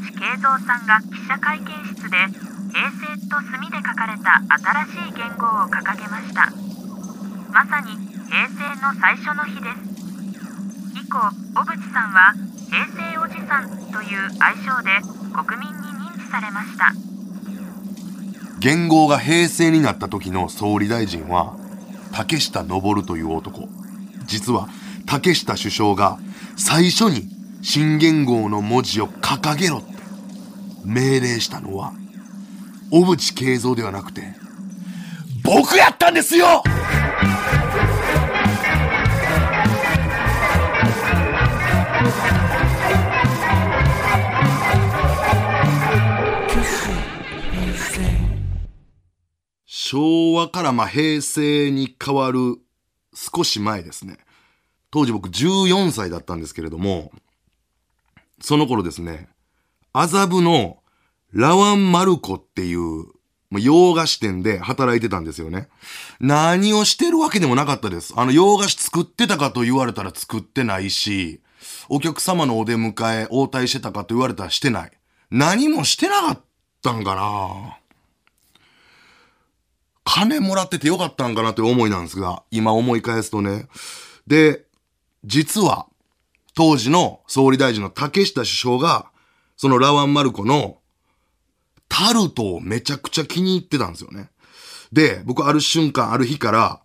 年1月7日小渕恵三さんが記者会見室で平成と墨で書かれた新しい元号を掲げました。まさに平成の最初の日です。以降小渕さんは平成おじさんという愛称で国民に認知されました。元号が平成になった時の総理大臣は竹下登という男。実は竹下首相が最初に新元号の文字を掲げろ命令したのは小渕恵三ではなくて僕やったんですよ昭和からまあ平成に変わる少し前ですね。当時僕14歳だったんですけれども、その頃ですね、麻布のラワンマルコっていう洋菓子店で働いてたんですよね。何をしてるわけでもなかったです。あの洋菓子作ってたかと言われたら作ってないし、お客様のお出迎え、応対してたかと言われたらしてない。何もしてなかったんかな金もらっててよかったんかなという思いなんですが、今思い返すとね。で、実は、当時の総理大臣の竹下首相が、そのラワンマルコのタルトをめちゃくちゃ気に入ってたんですよね。で、僕ある瞬間、ある日から、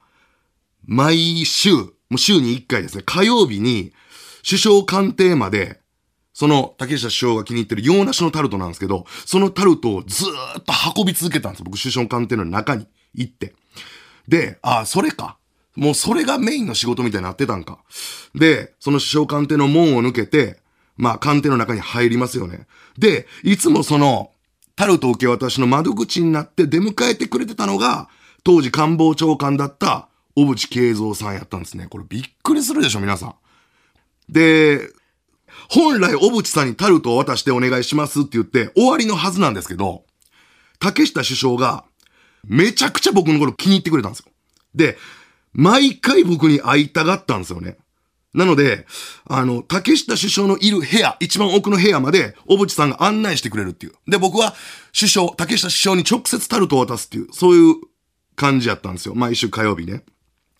毎週、もう週に1回ですね、火曜日に首相官邸まで、その竹下首相が気に入ってる洋梨のタルトなんですけど、そのタルトをずーっと運び続けたんですよ。僕首相官邸の中に行って。で、ああ、それか。もうそれがメインの仕事みたいになってたんか。で、その首相官邸の門を抜けて、まあ官邸の中に入りますよね。で、いつもその、タルト受け渡しの窓口になって出迎えてくれてたのが、当時官房長官だった小渕恵三さんやったんですね。これびっくりするでしょ、皆さん。で、本来小渕さんにタルトを渡してお願いしますって言って終わりのはずなんですけど、竹下首相がめちゃくちゃ僕のこと気に入ってくれたんですよ。で、毎回僕に会いたがったんですよね。なので、あの、竹下首相のいる部屋、一番奥の部屋まで、小渕さんが案内してくれるっていう。で、僕は首相、竹下首相に直接タルトを渡すっていう、そういう感じやったんですよ。毎週火曜日ね。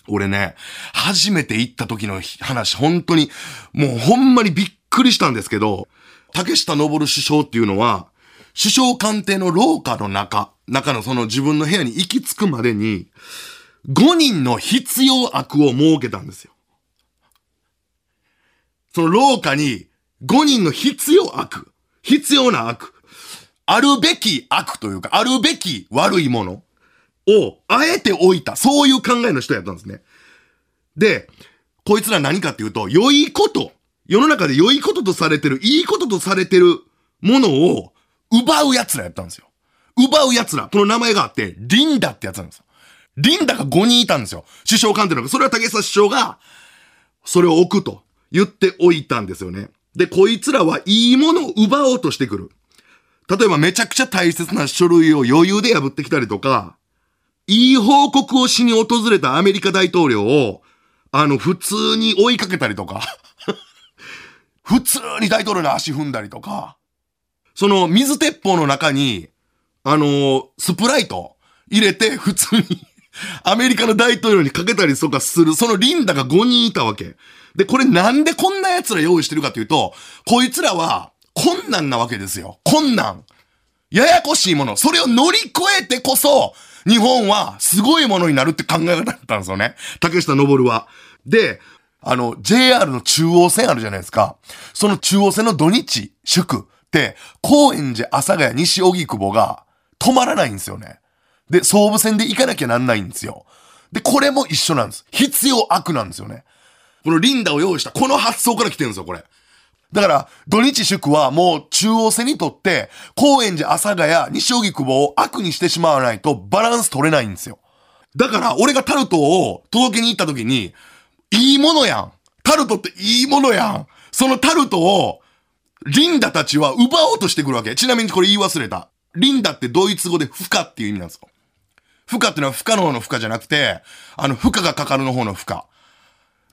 俺ね、初めて行った時の話、本当に、もうほんまにびっくりしたんですけど、竹下登首相っていうのは、首相官邸の廊下の中、中のその自分の部屋に行き着くまでに、5人の必要悪を設けたんですよ。その廊下に5人の必要悪、必要な悪、あるべき悪というか、あるべき悪いものをあえて置いた、そういう考えの人やったんですね。で、こいつら何かっていうと、良いこと、世の中で良いこととされてる、いいこととされてるものを奪う奴らやったんですよ。奪う奴ら。この名前があって、リンダってやつなんですよ。リンダが5人いたんですよ。首相官邸の。それは竹下首相が、それを置くと言っておいたんですよね。で、こいつらはいいものを奪おうとしてくる。例えばめちゃくちゃ大切な書類を余裕で破ってきたりとか、いい報告をしに訪れたアメリカ大統領を、あの、普通に追いかけたりとか、普通に大統領の足踏んだりとか、その水鉄砲の中に、あのー、スプライト入れて普通に アメリカの大統領にかけたりとかする、そのリンダが5人いたわけ。で、これなんでこんな奴ら用意してるかというと、こいつらは困難なわけですよ。困難。ややこしいもの。それを乗り越えてこそ、日本はすごいものになるって考え方だったんですよね。竹下登は。で、あの、JR の中央線あるじゃないですか。その中央線の土日、祝って。、高円寺、阿佐ヶ谷、西荻窪が止まらないんですよね。で、総武線で行かなきゃなんないんですよ。で、これも一緒なんです。必要悪なんですよね。このリンダを用意した、この発想から来てるんですよ、これ。だから、土日祝はもう中央線にとって、高円寺、阿佐ヶ谷、西荻窪を悪にしてしまわないとバランス取れないんですよ。だから、俺がタルトを届けに行った時に、いいものやん。タルトっていいものやん。そのタルトをリンダたちは奪おうとしてくるわけ。ちなみにこれ言い忘れた。リンダってドイツ語で負荷っていう意味なんですよ。負荷っていうのは不可能の負荷じゃなくて、あの、負荷がかかるの方の負荷。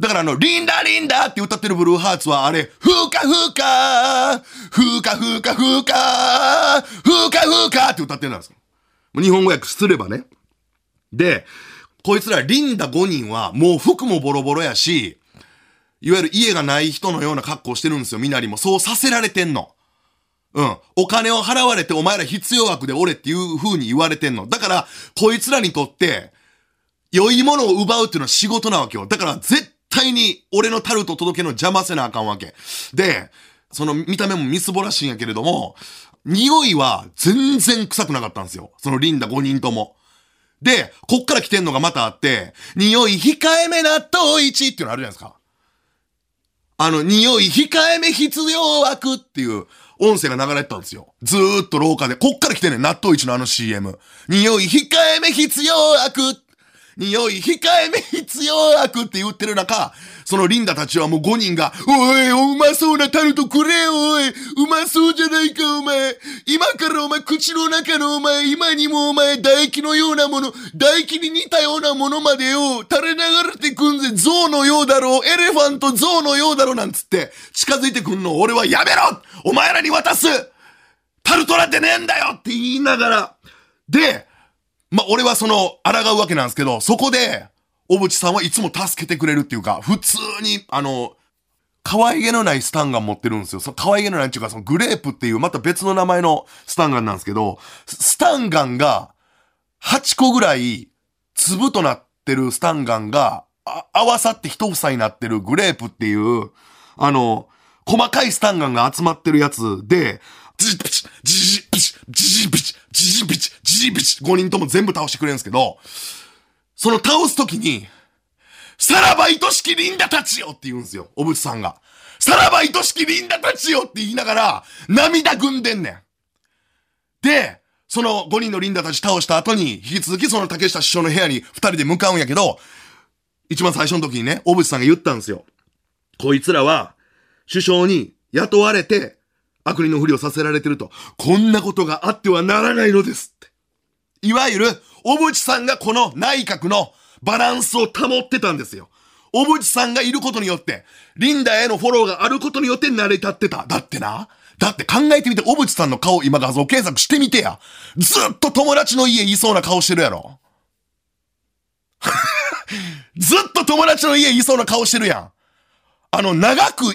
だからあの、リンダリンダって歌ってるブルーハーツはあれ、ふうかふうかふうかふうかふうかふうかふうかって歌ってるんですよ。日本語訳すればね。で、こいつらリンダ5人はもう服もボロボロやし、いわゆる家がない人のような格好してるんですよ、みなりも。そうさせられてんの。うん。お金を払われてお前ら必要枠で俺っていう風に言われてんの。だから、こいつらにとって、良いものを奪うっていうのは仕事なわけよ。だから絶対に俺のタルト届けの邪魔せなあかんわけ。で、その見た目もみすぼらしいんやけれども、匂いは全然臭くなかったんですよ。そのリンダ5人とも。で、こっから来てんのがまたあって、匂い控えめ納豆1っていうのあるじゃないですか。あの、匂い控えめ必要枠っていう音声が流れてたんですよ。ずーっと廊下で。こっから来てんねん、納豆1のあの CM。匂い控えめ必要枠匂い控えめ必要悪って言ってる中、そのリンダたちはもう5人が、おい、おうまそうなタルトくれよ、おい、うまそうじゃないか、お前。今からお前、口の中のお前、今にもお前、唾液のようなもの、唾液に似たようなものまでよ、垂れ流れてくんぜ、象のようだろう、エレファント象のようだろう、なんつって、近づいてくんの、俺はやめろ。お前らに渡す。タルトなんてねえんだよ。って言いながら、で、まあ、俺はその、抗うわけなんですけど、そこで、小渕さんはいつも助けてくれるっていうか、普通に、あの、可愛げのないスタンガン持ってるんですよ。その可愛げのないっていうか、そのグレープっていうまた別の名前のスタンガンなんですけど、スタンガンが8個ぐらい粒となってるスタンガンが合わさって一房になってるグレープっていう、あの、細かいスタンガンが集まってるやつで、ジジピチ、ジジピチ、ジジピチ、ジジピチ、ジジピチ、5人とも全部倒してくれるんですけど、その倒すときに、さらば愛しきリンダたちよって言うんですよ、おぶつさんが。さらば愛しきリンダたちよって言いながら、涙ぐんでんねん。で、その5人のリンダたち倒した後に、引き続きその竹下首相の部屋に2人で向かうんやけど、一番最初の時にね、小渕さんが言ったんですよ。こいつらは、首相に雇われて、悪人のふりをさせられてると。こんなことがあってはならないのですって。いわゆる、小渕さんがこの内閣のバランスを保ってたんですよ。小渕さんがいることによって、リンダへのフォローがあることによって成り立ってた。だってな。だって考えてみて、小渕さんの顔今画像検索してみてや。ずっと友達の家いそうな顔してるやろ。ずっと友達の家いそうな顔してるやん。あの、長く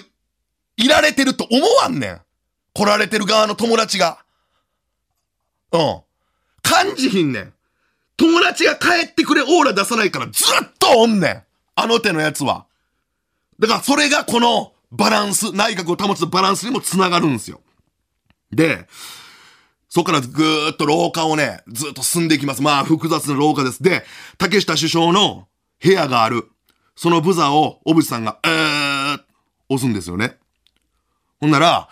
いられてると思わんねん。来られてる側の友達が。うん。感じひんねん。友達が帰ってくれオーラ出さないからずっとおんねん。あの手のやつは。だからそれがこのバランス、内閣を保つバランスにもつながるんですよ。で、そこからぐーっと廊下をね、ずっと進んでいきます。まあ複雑な廊下です。で、竹下首相の部屋がある。そのブザーを小渕さんが、えー、押すんですよね。ほんなら、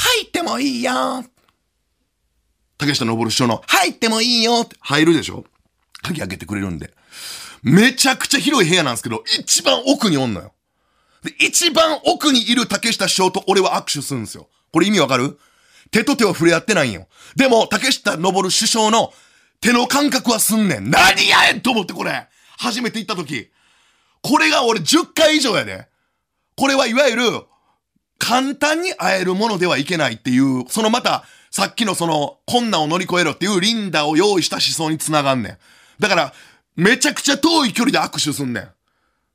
入ってもいいよ竹下登首相の、入ってもいいよって入るでしょ？鍵開けてくれるんで。めちゃくちゃ広い部屋なんですけど、一番奥におんのよ。で、一番奥にいる竹下首相と俺は握手するんですよ。これ意味わかる？手と手は触れ合ってないんよ。でも、竹下登首相の手の感覚はすんねん。何やねんと思ってこれ。初めて行った時。これが俺10回以上やで。これはいわゆる、簡単に会えるものではいけないっていう、そのまた、さっきのその、困難を乗り越えろっていうリンダを用意した思想につながんねん。だから、めちゃくちゃ遠い距離で握手すんねん。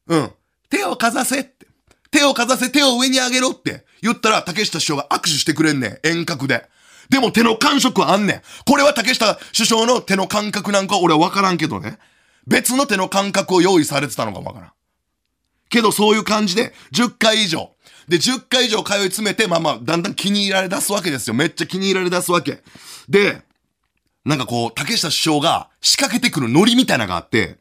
うん。手をかざせって。手をかざせ、手を上に上げろって言ったら、竹下首相が握手してくれんねん。遠隔で。でも手の感触はあんねん。これは竹下首相の手の感覚なんか俺はわからんけどね。別の手の感覚を用意されてたのかもわからん。けどそういう感じで、10回以上、で、10回以上通い詰めて、まあまあ、だんだん気に入られ出すわけですよ。めっちゃ気に入られ出すわけ。で、なんかこう、竹下首相が仕掛けてくるノリみたいなのがあって、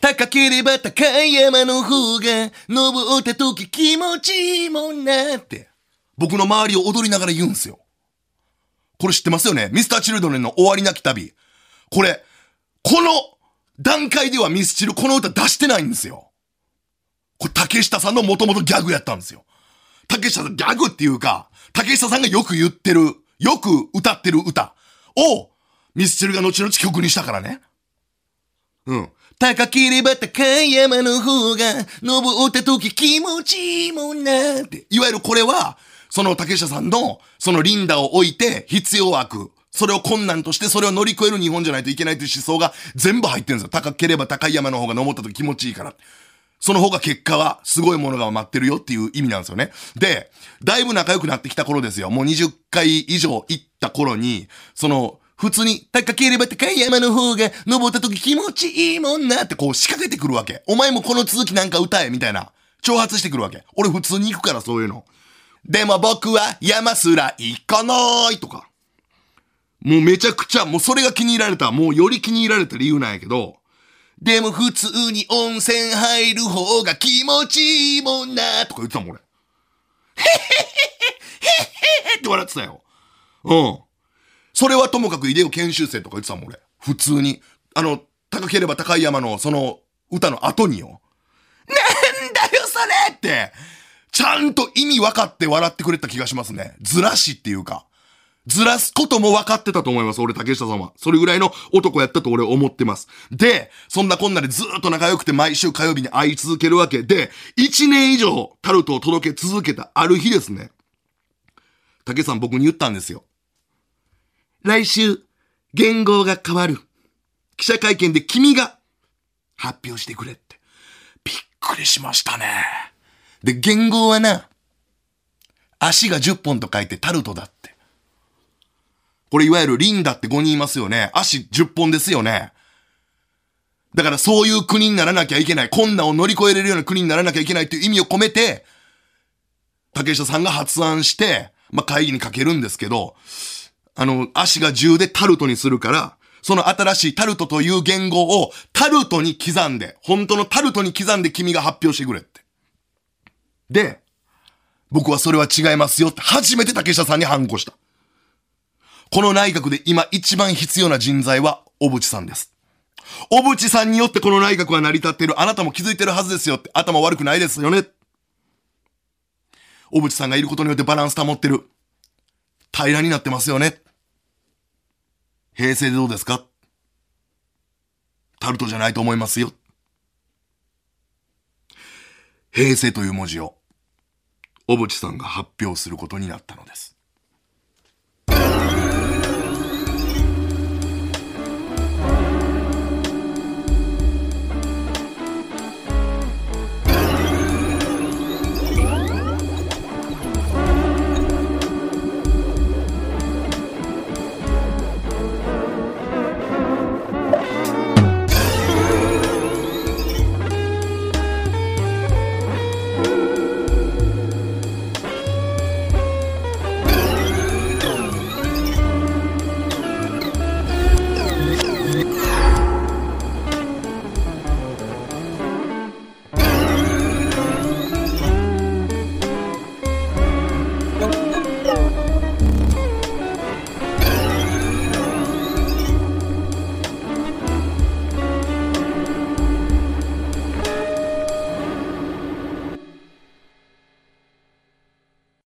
高ければ高い山の方が、登った時気持ちいいもんなって、僕の周りを踊りながら言うんすよ。これ知ってますよね？ミスターチルドレンの終わりなき旅。これ、この段階ではミスチルこの歌出してないんですよ。これ竹下さんのもともとギャグやったんですよ。竹下さん、ギャグっていうか、竹下さんがよく言ってる、よく歌ってる歌を、ミスチルが後々曲にしたからね。うん。高ければ高い山の方が、登った時気持ちいいもんなって。いわゆるこれは、その竹下さんの、そのリンダを置いて必要悪。それを困難としてそれを乗り越える日本じゃないといけないという思想が全部入ってるんですよ。高ければ高い山の方が登った時気持ちいいから。その方が結果はすごいものが待ってるよっていう意味なんですよね。で、だいぶ仲良くなってきた頃ですよ。もう20回以上行った頃に、その、普通に高ければ高い山の方が登った時気持ちいいもんなってこう仕掛けてくるわけ。お前もこの続きなんか歌えみたいな。挑発してくるわけ。俺普通に行くからそういうの。でも僕は山すら行かないとか。もうめちゃくちゃ、もうそれが気に入られた、もうより気に入られた理由なんやけど、でも普通に温泉入る方が気持ちいいもんなとか言ってたもん俺。へへへへへへって笑ってたよ。うん。それはともかくイデオ研修生とか言ってたもん俺。普通に。あの、高ければ高い山のその歌の後によ。なんだよそれって、ちゃんと意味分かって笑ってくれた気がしますね。ずらしっていうか。ずらすことも分かってたと思います。俺、竹下さんは。それぐらいの男やったと俺思ってます。で、そんなこんなでずっと仲良くて毎週火曜日に会い続けるわけで、1年以上タルトを届け続けたある日ですね。竹さん僕に言ったんですよ。来週、言語が変わる。記者会見で君が発表してくれって。びっくりしましたね。で、言語はな、足が10本と書いてタルトだって。これいわゆるリンダって5人いますよね。足10本ですよね。だからそういう国にならなきゃいけない。困難を乗り越えれるような国にならなきゃいけないっていう意味を込めて、竹下さんが発案して、まあ、会議にかけるんですけど、あの、足が10でタルトにするから、その新しいタルトという言語をタルトに刻んで、本当のタルトに刻んで君が発表してくれって。で、僕はそれは違いますよって初めて竹下さんに反抗した。この内閣で今一番必要な人材は小渕さんです。小渕さんによってこの内閣は成り立っている。あなたも気づいてるはずですよって。頭悪くないですよね。小渕さんがいることによってバランス保ってる。平らになってますよね。平成でどうですか？タルトじゃないと思いますよ。平成という文字を小渕さんが発表することになったのです。